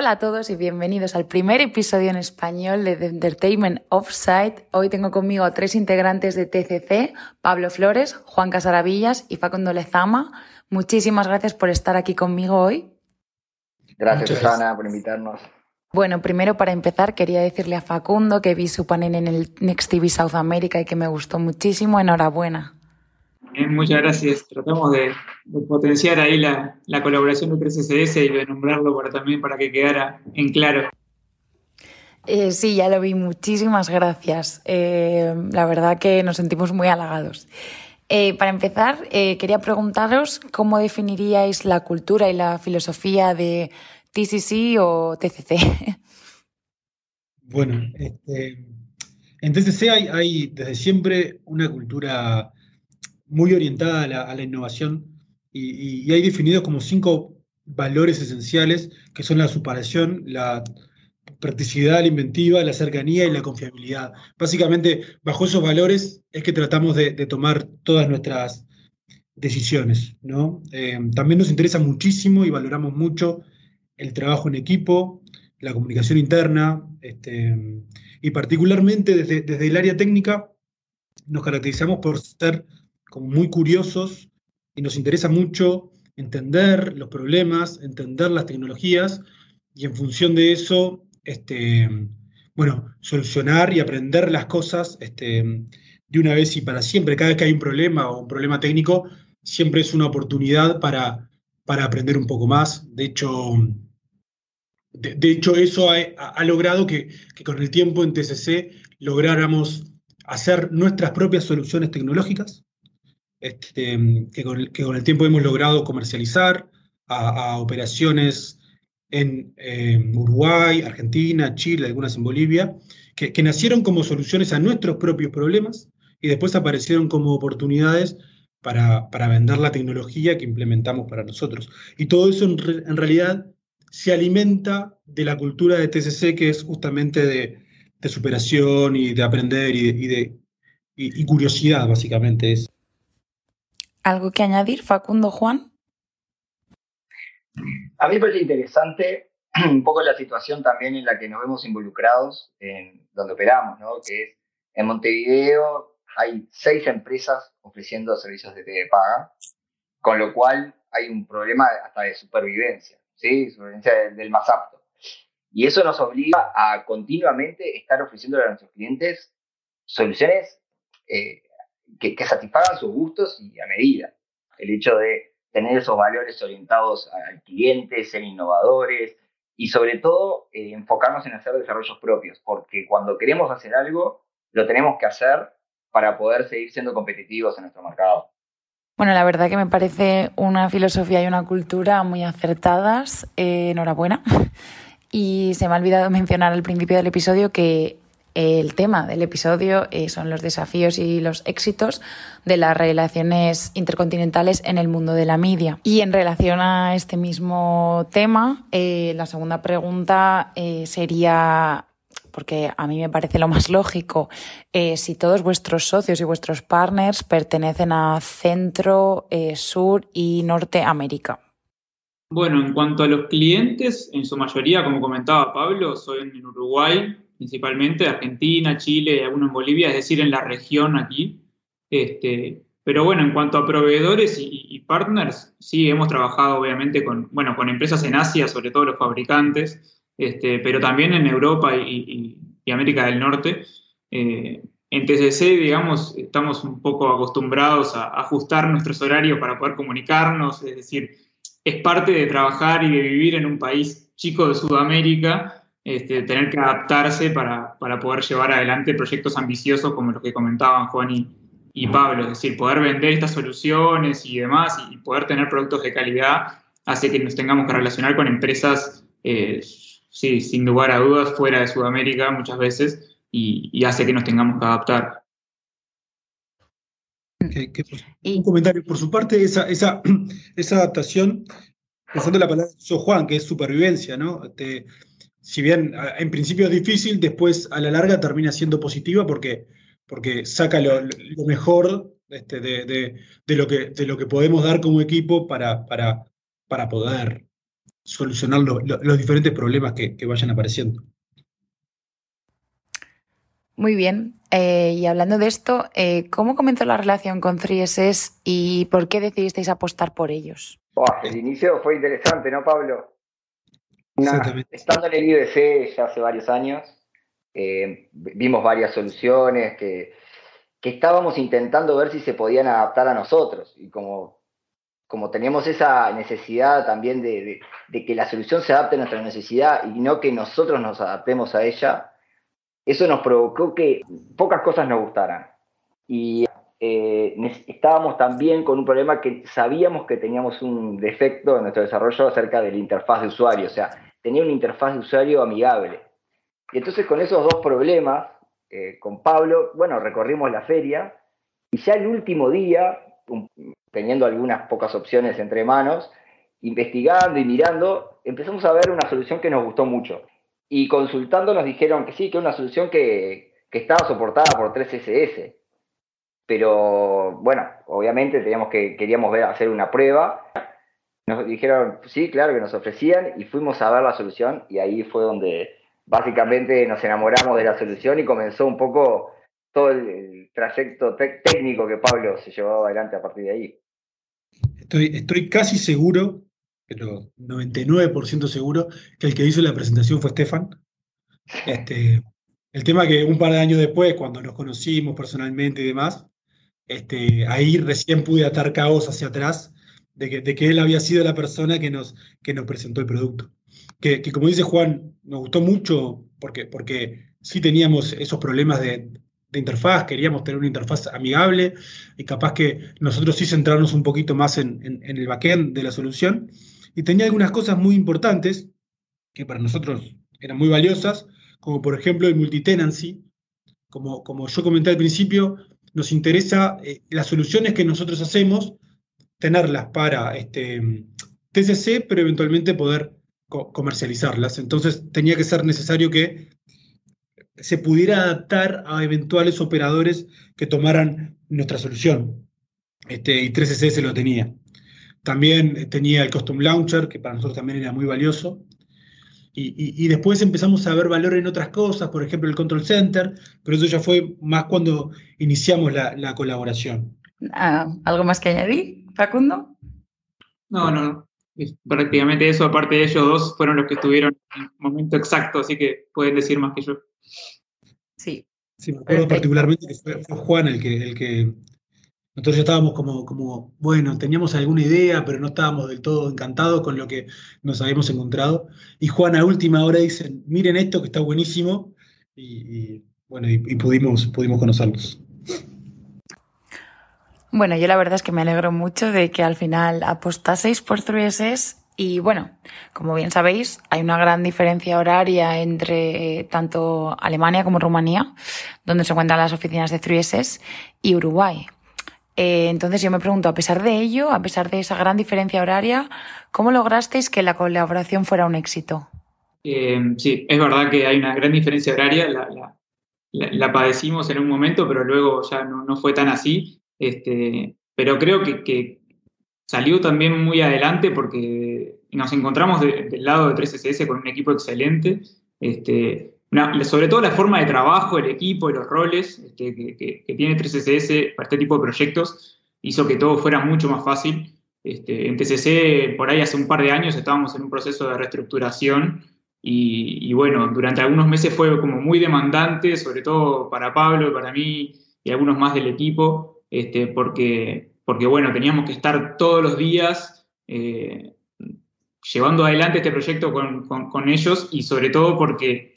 Hola a todos y bienvenidos al primer episodio en español de The Entertainment Offsite. Hoy tengo conmigo a tres integrantes de TCC, Pablo Flores, Juan Casaravillas y Facundo Lezama. Muchísimas gracias por estar aquí conmigo hoy. Gracias, Susana, por invitarnos. Bueno, primero para empezar quería decirle a Facundo que vi su panel en el Next TV South America y que me gustó muchísimo. Enhorabuena. Muchas gracias. Tratamos de, potenciar ahí la, colaboración de 3CS y de nombrarlo para, también para que quedara en claro. Eh, sí, ya lo vi. Muchísimas gracias. Eh, la verdad que nos sentimos muy halagados. Eh, para empezar, quería preguntaros cómo definiríais la cultura y la filosofía de TCC o TCC? Bueno, este, en TCC hay, desde siempre una cultura muy orientada a la, innovación y, hay definidos como cinco valores esenciales que son la superación, la practicidad, la inventiva, la cercanía y la confiabilidad. Básicamente, bajo esos valores es que tratamos de, tomar todas nuestras decisiones. ¿no? Eh, también nos interesa muchísimo y valoramos mucho el trabajo en equipo, la comunicación interna, este, y particularmente desde, el área técnica nos caracterizamos por ser como muy curiosos y nos interesa mucho entender los problemas, entender las tecnologías y en función de eso, este, bueno, solucionar y aprender las cosas este, de una vez y para siempre. Cada vez que hay un problema o un problema técnico, siempre es una oportunidad para, para aprender un poco más. De hecho, de, hecho, eso ha, logrado que, con el tiempo en TCC lográramos hacer nuestras propias soluciones tecnológicas, este, que, con el, tiempo hemos logrado comercializar a, operaciones en Uruguay, Argentina, Chile, algunas en Bolivia, que, nacieron como soluciones a nuestros propios problemas y después aparecieron como oportunidades para, vender la tecnología que implementamos para nosotros. Y todo eso en realidad se alimenta de la cultura de TCC, que es justamente de, superación y de aprender y de, y curiosidad, básicamente. Es. ¿Algo que añadir, Facundo Juan? A mí me parece interesante un poco la situación también en la que nos vemos involucrados, en donde operamos, ¿no? que es en Montevideo hay seis empresas ofreciendo servicios de TV paga, con lo cual hay un problema hasta de supervivencia. ¿sí? Supervivencia del, más apto. Y eso nos obliga a continuamente estar ofreciendo a nuestros clientes soluciones eh, que, satisfagan sus gustos y a medida. El hecho de tener esos valores orientados al cliente, ser innovadores y sobre todo eh, enfocarnos en hacer desarrollos propios, porque cuando queremos hacer algo, lo tenemos que hacer para poder seguir siendo competitivos en nuestro mercado. Bueno, la verdad que me parece una filosofía y una cultura muy acertadas. Eh, enhorabuena. Y se me ha olvidado mencionar al principio del episodio que el tema del episodio eh, son los desafíos y los éxitos de las relaciones intercontinentales en el mundo de la media. Y en relación a este mismo tema, eh, la segunda pregunta sería porque a mí me parece lo más lógico, eh, si todos vuestros socios y vuestros partners pertenecen a Centro, eh, Sur y Norte América. Bueno, en cuanto a los clientes, en su mayoría, como comentaba Pablo, son en Uruguay, principalmente, Argentina, Chile y algunos en Bolivia, es decir, en la región aquí. Este, pero bueno, en cuanto a proveedores y, partners, sí, hemos trabajado obviamente con, bueno, con empresas en Asia, sobre todo los fabricantes, este, pero también en Europa y, América del Norte. Eh, en TCC, digamos, estamos un poco acostumbrados a ajustar nuestros horarios para poder comunicarnos, es decir, es parte de trabajar y de vivir en un país chico de Sudamérica, este, tener que adaptarse para, poder llevar adelante proyectos ambiciosos como los que comentaban Juan y, Pablo, es decir, poder vender estas soluciones y demás y poder tener productos de calidad hace que nos tengamos que relacionar con empresas eh, sí, sin lugar a dudas, fuera de Sudamérica muchas veces y, hace que nos tengamos que adaptar. un comentario. Por su parte, esa, esa, esa adaptación, pensando en la palabra de Juan, que es supervivencia, ¿no? Si bien en principio es difícil, después a la larga termina siendo positiva porque, porque saca lo, mejor este, de, lo que, de lo que podemos dar como equipo para, para, para poder solucionar los diferentes problemas que, vayan apareciendo. Muy bien. Eh, y hablando de esto, eh, ¿cómo comenzó la relación con 3SS y por qué decidisteis apostar por ellos? el inicio fue interesante, ¿no, Pablo? Estando en el IBC ya hace varios años, eh, vimos varias soluciones que, que, estábamos intentando ver si se podían adaptar a nosotros. Y como, como teníamos esa necesidad también de, de, que la solución se adapte a nuestra necesidad y no que nosotros nos adaptemos a ella, eso nos provocó que pocas cosas nos gustaran. Y eh, estábamos también con un problema que sabíamos que teníamos un defecto en nuestro desarrollo acerca de la interfaz de usuario, o sea, tenía una interfaz de usuario amigable. Y entonces con esos dos problemas, eh, con Pablo, bueno, recorrimos la feria y ya el último día, teniendo algunas pocas opciones entre manos, investigando y mirando, empezamos a ver una solución que nos gustó mucho. Y consultando nos dijeron que sí, que una solución que, que estaba soportada por 3SS pero bueno, obviamente teníamos que, queríamos ver, hacer una prueba. Nos dijeron, sí, claro que nos ofrecían y fuimos a ver la solución y ahí fue donde básicamente nos enamoramos de la solución y comenzó un poco todo el, trayecto técnico que Pablo se llevó adelante a partir de ahí. Estoy, estoy casi seguro, pero 99% seguro, que el que hizo la presentación fue Stefan. Este, el tema que un par de años después, cuando nos conocimos personalmente y demás, este, ahí recién pude atar caos hacia atrás de que, de que, él había sido la persona que nos, que nos presentó el producto. Que, como dice Juan, nos gustó mucho porque, porque sí teníamos esos problemas de, interfaz, queríamos tener una interfaz amigable y capaz que nosotros sí centrarnos un poquito más en, en, el backend de la solución. Y tenía algunas cosas muy importantes que para nosotros eran muy valiosas, como por ejemplo el multitenancy. Como, como yo comenté al principio, nos interesa eh, las soluciones que nosotros hacemos, tenerlas para este, TCC, pero eventualmente poder comercializarlas. Entonces tenía que ser necesario que se pudiera adaptar a eventuales operadores que tomaran nuestra solución. Este, y 3 se lo tenía. También tenía el Custom Launcher, que para nosotros también era muy valioso. Y, después empezamos a ver valor en otras cosas, por ejemplo el Control Center, pero eso ya fue más cuando iniciamos la, colaboración. Ah, ¿Algo más que añadir, Facundo? No, no, prácticamente eso, aparte de ellos dos, fueron los que estuvieron en el momento exacto, así que pueden decir más que yo. Sí. Sí, me acuerdo particularmente que fue, Juan el que, el que nosotros ya estábamos como, como, bueno, teníamos alguna idea, pero no estábamos del todo encantados con lo que nos habíamos encontrado. Y Juan a última hora dice, miren esto que está buenísimo, y, bueno, y, pudimos, pudimos conocerlos. Bueno, yo la verdad es que me alegro mucho de que al final apostaseis por 3 y bueno, como bien sabéis, hay una gran diferencia horaria entre eh, tanto Alemania como Rumanía, donde se encuentran las oficinas de 3 y Uruguay. Eh, entonces yo me pregunto, a pesar de ello, a pesar de esa gran diferencia horaria, ¿cómo lograsteis que la colaboración fuera un éxito? Eh, sí, es verdad que hay una gran diferencia horaria, la, padecimos en un momento, pero luego ya no, fue tan así. Este, pero creo que, salió también muy adelante porque nos encontramos del lado de 3SS con un equipo excelente. Este, sobre todo la forma de trabajo, el equipo y los roles este, que, tiene 3SS para este tipo de proyectos hizo que todo fuera mucho más fácil. Este, en TCC, por ahí hace un par de años, estábamos en un proceso de reestructuración y, bueno, durante algunos meses fue como muy demandante, sobre todo para Pablo y para mí y algunos más del equipo, este, porque, porque bueno, teníamos que estar todos los días eh, llevando adelante este proyecto con, con ellos y sobre todo porque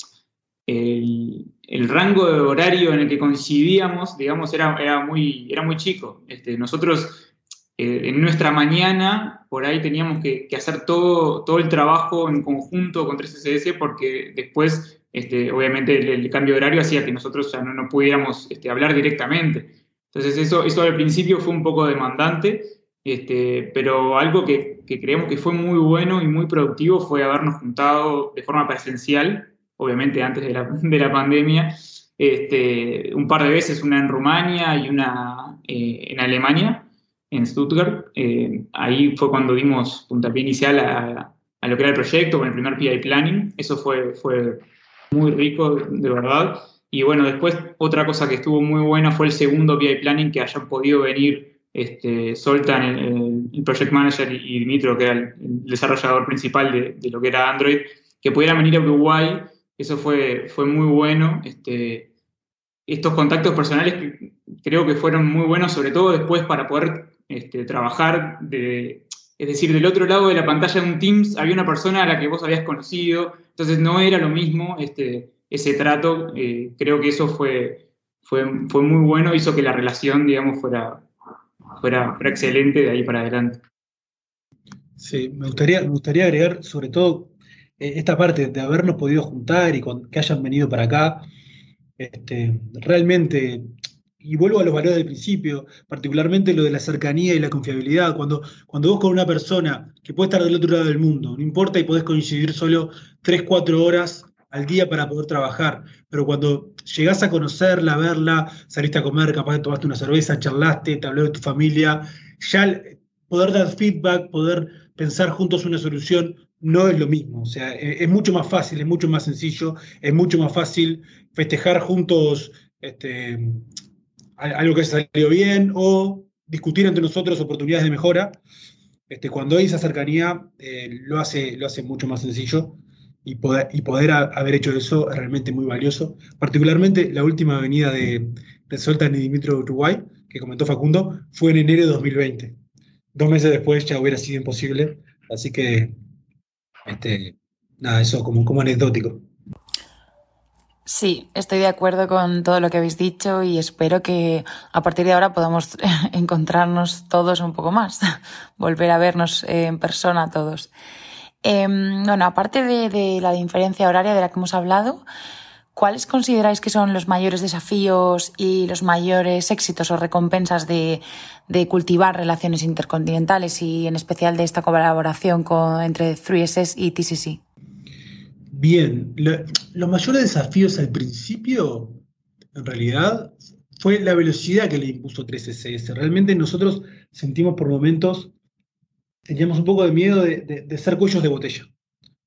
el, rango de horario en el que coincidíamos, digamos, era, era, muy, era muy chico. Este, nosotros eh, en nuestra mañana, por ahí teníamos que, hacer todo, todo el trabajo en conjunto con 3SS porque después, este, obviamente, el, cambio de horario hacía que nosotros ya no, no pudiéramos este, hablar directamente. Entonces eso, eso al principio fue un poco demandante, este, pero algo que, que creemos que fue muy bueno y muy productivo fue habernos juntado de forma presencial obviamente antes de la, de la pandemia, este, un par de veces, una en Rumania y una eh, en Alemania, en Stuttgart. Eh, ahí fue cuando dimos puntapié inicial a, a lo que era el proyecto con el primer PI Planning. Eso fue, fue muy rico, de verdad. Y bueno, después otra cosa que estuvo muy buena fue el segundo PI Planning, que hayan podido venir este, Soltan, el, Project Manager, y, Dimitro, que era el, desarrollador principal de, lo que era Android, que pudieran venir a Uruguay. Eso fue, fue muy bueno. Este, estos contactos personales creo que fueron muy buenos, sobre todo después para poder este, trabajar es decir, del otro lado de la pantalla de un Teams había una persona a la que vos habías conocido, entonces no era lo mismo este, ese trato. Eh, creo que eso fue, fue, fue, muy bueno, hizo que la relación, digamos, fuera, fuera, excelente de ahí para adelante. Sí, me gustaría, me gustaría agregar sobre todo eh, esta parte de habernos podido juntar y que hayan venido para acá. Este, realmente y vuelvo a los valores del principio, particularmente lo de la cercanía y la confiabilidad. Cuando, cuando vos con una persona que puede estar del otro lado del mundo, no importa y podés coincidir solo 3, 4 horas al día para poder trabajar, pero cuando llegás a conocerla, verla, saliste a comer, capaz tomaste una cerveza, charlaste, te habló de tu familia, ya poder dar feedback, poder pensar juntos una solución, no es lo mismo. O sea, e, es mucho más fácil, es mucho más sencillo, es mucho más fácil festejar juntos este, algo que salió bien o discutir entre nosotros oportunidades de mejora. Este, cuando hay esa cercanía, eh, lo, hace, lo hace mucho más sencillo y poder, haber hecho eso es realmente muy valioso. Particularmente la última venida de, de Soltan y Dimitro Uruguay, que comentó Facundo, fue en enero de 2020. Dos meses después ya hubiera sido imposible. Así que, este, nada, eso como, como anecdótico. Sí, estoy de acuerdo con todo lo que habéis dicho y espero que a partir de ahora podamos encontrarnos todos un poco más, volver a vernos en persona todos. Em, bueno, aparte de, la diferencia horaria de la que hemos hablado, ¿cuáles consideráis que son los mayores desafíos y los mayores éxitos o recompensas de, cultivar relaciones intercontinentales y en especial de esta colaboración entre 3SS y TCC? Bien, los mayores desafíos al principio, en realidad, fue la velocidad que le impuso 3SS. Realmente nosotros sentimos por momentos, teníamos un poco de miedo de, ser cuellos de botella.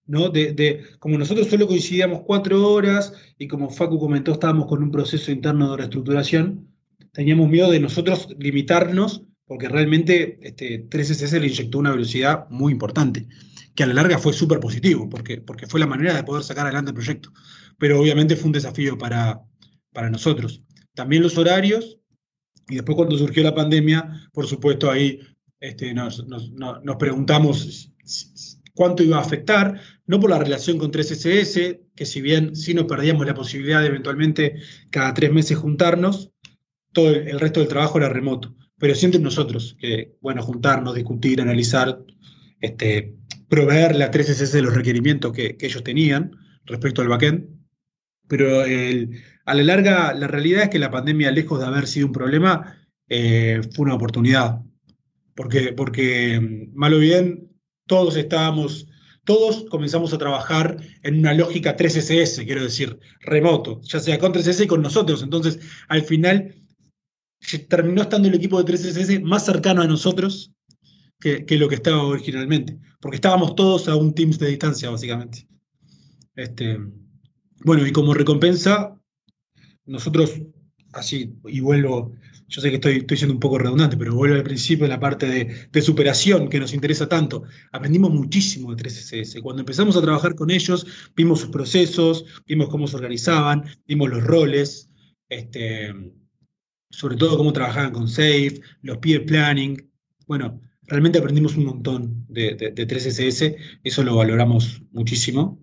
¿no? De, como nosotros solo coincidíamos cuatro horas y como Facu comentó, estábamos con un proceso interno de reestructuración, teníamos miedo de nosotros limitarnos porque realmente este, 3SS le inyectó una velocidad muy importante que a la larga fue súper positivo, porque, porque fue la manera de poder sacar adelante el proyecto. Pero obviamente fue un desafío para, para nosotros. También los horarios, y después cuando surgió la pandemia, por supuesto ahí este, nos, preguntamos cuánto iba a afectar, no por la relación con 3SS, que si bien sí nos perdíamos la posibilidad de eventualmente cada tres meses juntarnos, todo el, resto del trabajo era remoto. Pero siempre nosotros, que bueno, juntarnos, discutir, analizar, este, proveerle a 3SS de los requerimientos que, ellos tenían respecto al backend. Pero a la larga, la realidad es que la pandemia, lejos de haber sido un problema, eh, fue una oportunidad. Porque, porque, mal o bien, todos estábamos, todos comenzamos a trabajar en una lógica 3SS, quiero decir, remoto, ya sea con 3SS y con nosotros. Entonces, al final, terminó estando el equipo de 3SS más cercano a nosotros que, lo que estaba originalmente, porque estábamos todos a un Teams de distancia, básicamente. Este, bueno, y como recompensa, nosotros, así, y vuelvo, yo sé que estoy, estoy siendo un poco redundante, pero vuelvo al principio en la parte de, de, superación que nos interesa tanto. Aprendimos muchísimo de 3SS. Cuando empezamos a trabajar con ellos, vimos sus procesos, vimos cómo se organizaban, vimos los roles, este, sobre todo cómo trabajaban con SAFE, los peer planning. Bueno, realmente aprendimos un montón de, 3SS, eso lo valoramos muchísimo.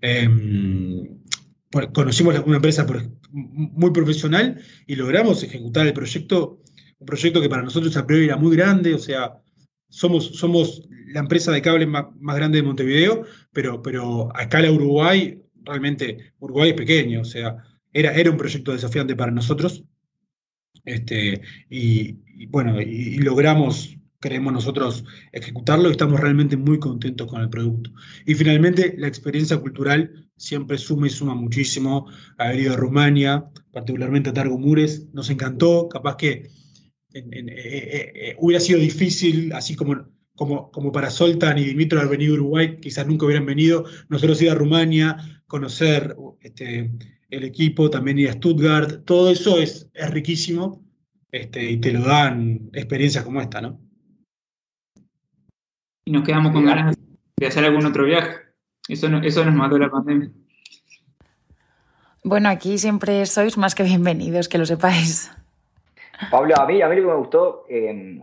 Em, conocimos una empresa muy profesional y logramos ejecutar el proyecto, un proyecto que para nosotros a priori era muy grande, o sea, somos, somos la empresa de cable más, grande de Montevideo, pero, pero a escala Uruguay, realmente Uruguay es pequeño, o sea, era, era un proyecto desafiante para nosotros. Este, y, bueno, y logramos queremos nosotros ejecutarlo y estamos realmente muy contentos con el producto. Y finalmente, la experiencia cultural siempre suma y suma muchísimo. Haber ido a Rumania, particularmente a Targo Mures, nos encantó. Capaz que eh, eh, eh, hubiera sido difícil, así como como, como para Soltan y Dimitro haber venido a Uruguay, quizás nunca hubieran venido. Nosotros ir a Rumania, conocer este, el equipo, también ir a Stuttgart, todo eso es, es riquísimo este, y te lo dan experiencias como esta, ¿no? Y nos quedamos con ganas de hacer algún otro viaje. Eso, eso nos mató la pandemia. Bueno, aquí siempre sois más que bienvenidos, que lo sepáis. Pablo, a mí, a mí lo que me gustó eh,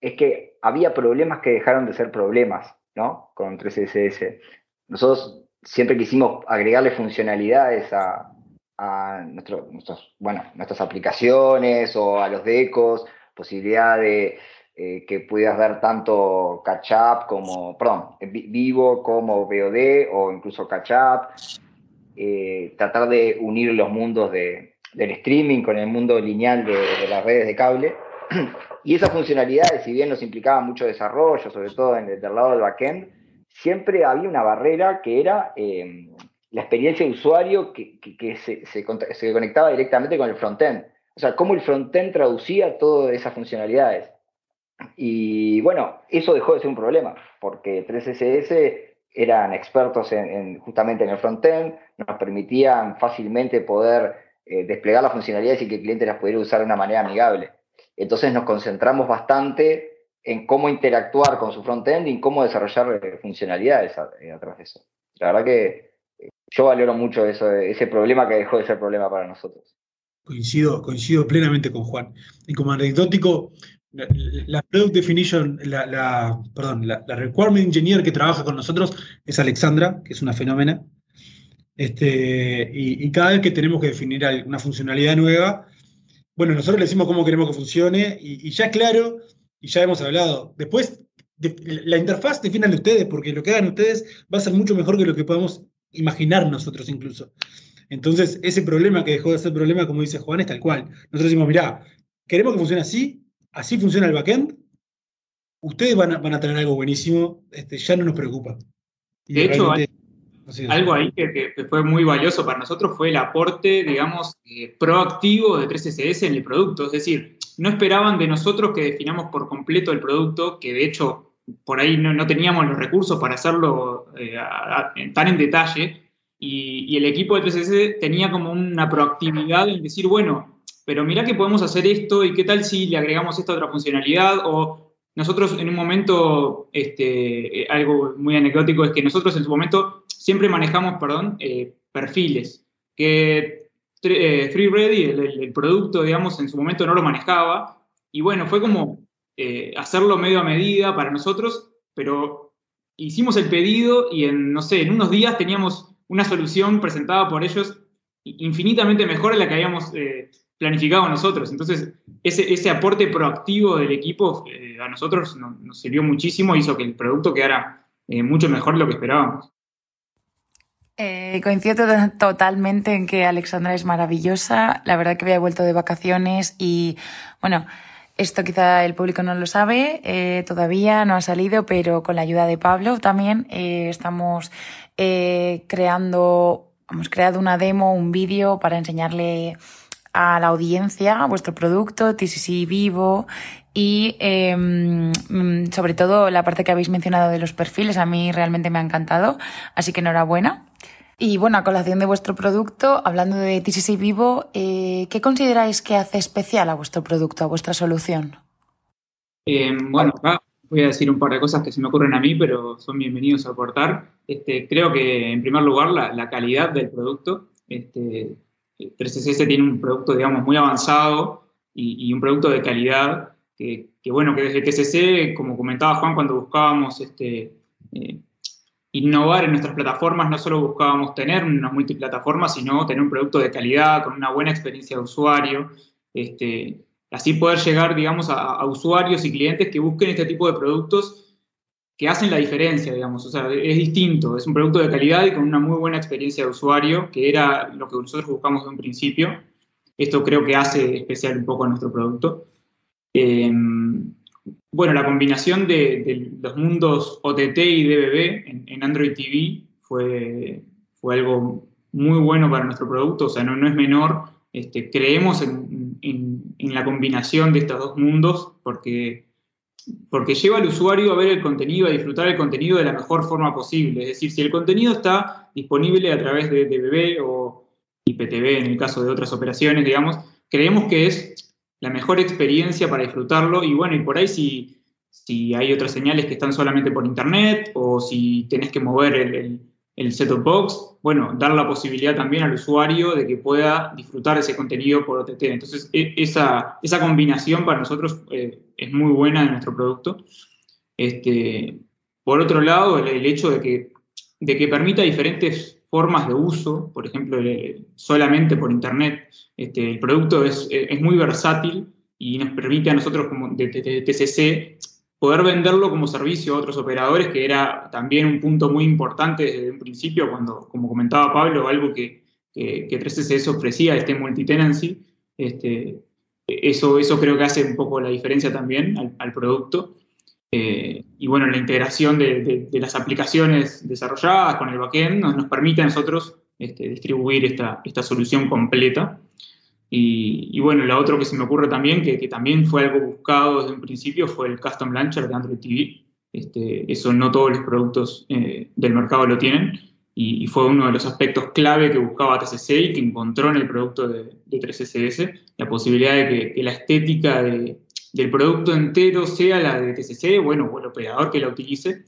es que había problemas que dejaron de ser problemas, ¿no? Con 3SS. Nosotros siempre quisimos agregarle funcionalidades a, nuestro, bueno, nuestras aplicaciones o a los decos, posibilidad de eh, que pudieras ver tanto catch up como, perdón, vivo como VOD o incluso catch up, eh, tratar de unir los mundos del streaming con el mundo lineal de, las redes de cable. Y esas funcionalidades, si bien nos implicaba mucho desarrollo, sobre todo en el, del lado del backend, siempre había una barrera que era eh, la experiencia de usuario que, se, se, conectaba directamente con el frontend. O sea, cómo el frontend traducía todas esas funcionalidades. Y bueno, eso dejó de ser un problema, porque 3SS eran expertos en, justamente en el frontend, nos permitían fácilmente poder eh, desplegar las funcionalidades y que el cliente las pudiera usar de una manera amigable. Entonces nos concentramos bastante en cómo interactuar con su frontend y en cómo desarrollar eh, funcionalidades a, eh, través de eso. La verdad que yo valoro mucho eso, ese problema que dejó de ser problema para nosotros. Coincido, coincido plenamente con Juan. Y como anecdótico, la, Product Definition, la, perdón, la, Requirement Engineer que trabaja con nosotros es Alexandra, que es una fenómena. Este, y, cada vez que tenemos que definir una funcionalidad nueva, bueno, nosotros le decimos cómo queremos que funcione y, ya claro, y ya hemos hablado. Después, la interfaz definan ustedes, porque lo que hagan ustedes va a ser mucho mejor que lo que podamos imaginar nosotros incluso. Entonces, ese problema que dejó de ser problema, como dice Juan, es tal cual. Nosotros decimos, mirá, queremos que funcione así, así funciona el backend, ustedes van a, van a tener algo buenísimo, este, ya no nos preocupa. de hecho, algo ahí que, fue muy valioso para nosotros fue el aporte, digamos, eh, proactivo de 3SS en el producto. Es decir, no esperaban de nosotros que definamos por completo el producto, que de hecho por ahí no, teníamos los recursos para hacerlo eh, tan en detalle. Y, y, el equipo de 3SS tenía como una proactividad en decir, bueno, pero mira que podemos hacer esto y qué tal si le agregamos esta otra funcionalidad o nosotros en un momento, este, eh, algo muy anecdótico es que nosotros en su momento siempre manejamos, perdón, eh, perfiles, que eh, Free Ready, el, producto, digamos, en su momento no lo manejaba, y bueno, fue como hacerlo medio a medida para nosotros, pero hicimos el pedido y en, no sé, en unos días teníamos una solución presentada por ellos infinitamente mejor a la que habíamos planificado nosotros. Entonces, ese, ese aporte proactivo del equipo eh, a nosotros nos, sirvió muchísimo, hizo que el producto quedara eh, mucho mejor de lo que esperábamos. Eh, coincido totalmente en que Alexandra es maravillosa. La verdad que había vuelto de vacaciones y, bueno, esto quizá el público no lo sabe, todavía no ha salido, pero con la ayuda de Pablo también estamos creando, hemos creado una demo, un vídeo para enseñarle a la audiencia vuestro producto, TCC Vivo y em, sobre todo la parte que habéis mencionado de los perfiles, a mí realmente me ha encantado, así que enhorabuena. Y bueno, a colación de vuestro producto, hablando de TCC Vivo, eh, ¿qué consideráis que hace especial a vuestro producto, a vuestra solución? Em, bueno, voy a decir un par de cosas que se me ocurren a mí, pero son bienvenidos a aportar. Este, creo que, en primer lugar, la, la calidad del producto. Este, 3SS tiene un producto, digamos, muy avanzado y, un producto de calidad que, bueno, que desde TCC, como comentaba Juan, cuando buscábamos este, eh, innovar en nuestras plataformas, no solo buscábamos tener unas multiplataformas, sino tener un producto de calidad, con una buena experiencia de usuario, este, así poder llegar, digamos, a usuarios y clientes que busquen este tipo de productos que hacen la diferencia, digamos. O sea, es distinto, es un producto de calidad y con una muy buena experiencia de usuario, que era lo que nosotros buscamos de un principio. Esto creo que hace especial un poco a nuestro producto. Em, bueno, la combinación de, los mundos OTT y DBB en, Android TV fue, fue algo muy bueno para nuestro producto, o sea, no, no es menor. Este, creemos en, en la combinación de estos dos mundos porque porque lleva al usuario a ver el contenido, a disfrutar el contenido de la mejor forma posible. Es decir, si el contenido está disponible a través de DBB o IPTV en el caso de otras operaciones, digamos, creemos que es la mejor experiencia para disfrutarlo y bueno, y por ahí si, si hay otras señales que están solamente por internet o si tenés que mover el el set-top box, bueno, dar la posibilidad también al usuario de que pueda disfrutar ese contenido por OTT. Entonces, e, esa, esa combinación para nosotros eh, es muy buena en nuestro producto. Este, por otro lado, el, hecho de que, de que permita diferentes formas de uso, por ejemplo, solamente por Internet, este, el producto es, es, muy versátil y nos permite a nosotros como de, de TCC poder venderlo como servicio a otros operadores, que era también un punto muy importante desde un principio, cuando, como comentaba Pablo, algo que, que, que 3SS ofrecía, este multitenancy, este, eso, eso creo que hace un poco la diferencia también al, producto. Eh, y bueno, la integración de, las aplicaciones desarrolladas con el backend nos, nos permite a nosotros este, distribuir esta, esta solución completa. Y, bueno, la otra que se me ocurre también, que, que, también fue algo buscado desde un principio, fue el Custom Launcher de Android TV. Este, eso no todos los productos eh, del mercado lo tienen y, fue uno de los aspectos clave que buscaba TCC y que encontró en el producto de, de 3SS, la posibilidad de que, la estética de, del producto entero sea la de TCC, bueno, o el operador que la utilice,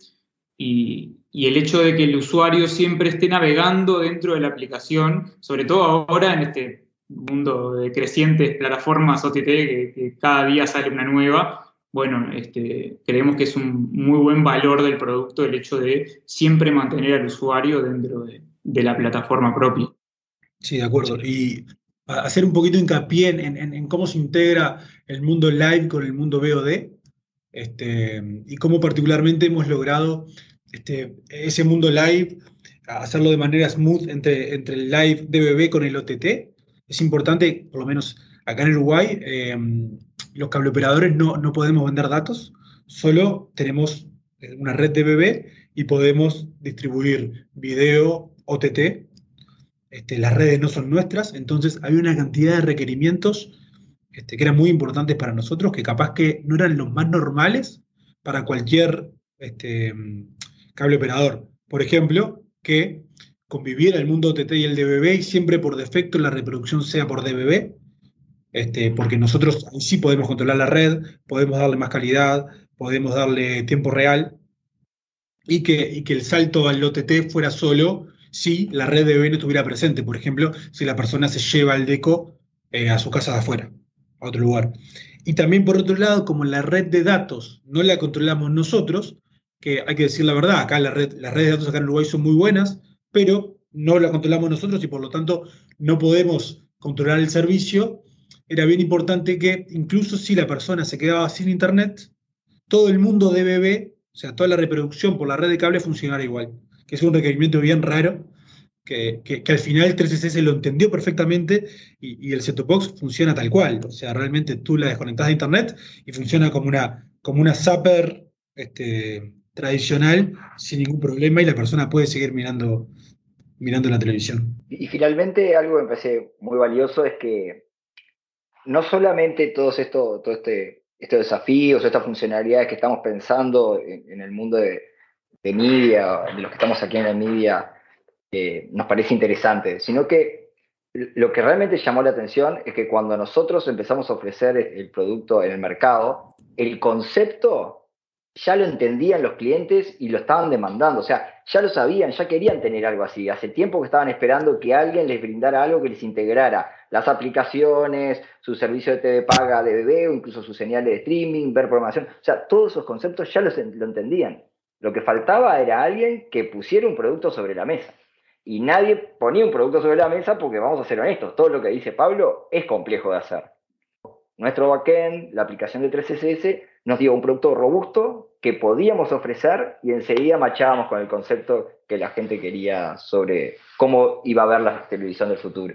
y, y, el hecho de que el usuario siempre esté navegando dentro de la aplicación, sobre todo ahora en este mundo de crecientes plataformas OTT que, cada día sale una nueva, bueno, este, creemos que es un muy buen valor del producto el hecho de siempre mantener al usuario dentro de, la plataforma propia. Sí, de acuerdo. Y hacer un poquito hincapié en, en, cómo se integra el mundo live con el mundo VOD este, y cómo particularmente hemos logrado este, ese mundo live, hacerlo de manera smooth entre, entre el live DBB con el OTT es importante, por lo menos acá en Uruguay, eh, los cableoperadores no, no podemos vender datos, solo tenemos eh, una red de BB y podemos distribuir video OTT. Este, las redes no son nuestras, entonces hay una cantidad de requerimientos este, que eran muy importantes para nosotros, que capaz que no eran los más normales para cualquier este, cable operador. Por ejemplo, que convivir el mundo OTT y el DBB y siempre por defecto la reproducción sea por DBB, este, porque nosotros sí podemos controlar la red, podemos darle más calidad, podemos darle tiempo real y que, que el salto al OTT fuera solo si la red DBB no estuviera presente, por ejemplo, si la persona se lleva el deco eh, a su casa de afuera, a otro lugar. Y también por otro lado, como la red de datos no la controlamos nosotros, que hay que decir la verdad, acá la red, las redes de datos acá en Uruguay son muy buenas, pero no la controlamos nosotros y por lo tanto no podemos controlar el servicio, era bien importante que incluso si la persona se quedaba sin internet, todo el mundo de BB, o sea, toda la reproducción por la red de cable funcionara igual, que es un requerimiento bien raro, que, al final 3SS lo entendió perfectamente y, el set box funciona tal cual, o sea, realmente tú la desconectas de internet y funciona como una, como una zapper este, tradicional sin ningún problema y la persona puede seguir mirando, mirando la televisión. Y, finalmente algo que me parece muy valioso es que no solamente todos esto, todo este, estos desafíos, estas funcionalidades que estamos pensando en, el mundo de, de, media, de los que estamos aquí en la media, eh, nos parece interesante, sino que lo que realmente llamó la atención es que cuando nosotros empezamos a ofrecer el producto en el mercado, el concepto ya lo entendían los clientes y lo estaban demandando, o sea, ya lo sabían, ya querían tener algo así. Hace tiempo que estaban esperando que alguien les brindara algo que les integrara las aplicaciones, su servicio de TV paga de bebé o incluso su señal de streaming, ver programación. O sea, todos esos conceptos ya los, lo entendían. Lo que faltaba era alguien que pusiera un producto sobre la mesa. Y nadie ponía un producto sobre la mesa porque vamos a ser honestos, todo lo que dice Pablo es complejo de hacer. Nuestro backend, la aplicación de 3SS, nos dio un producto robusto que podíamos ofrecer y enseguida machábamos con el concepto que la gente quería sobre cómo iba a ver la televisión del futuro.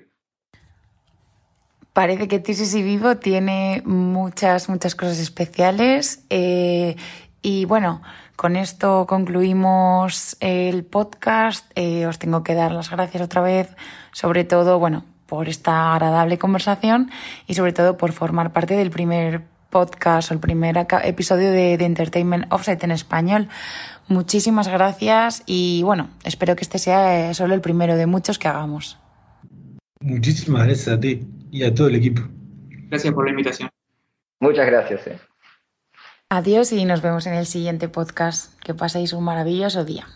Parece que TCC Vivo tiene muchas, muchas cosas especiales. Eh, y bueno, con esto concluimos el podcast. Eh, os tengo que dar las gracias otra vez, sobre todo, bueno, por esta agradable conversación y sobre todo por formar parte del primer podcast o el primer episodio de, de Entertainment Offsite en español. Muchísimas gracias y bueno, espero que este sea eh, solo el primero de muchos que hagamos. Muchísimas gracias a ti y a todo el equipo. Gracias por la invitación. Muchas gracias. Eh. Adiós y nos vemos en el siguiente podcast. Que paséis un maravilloso día.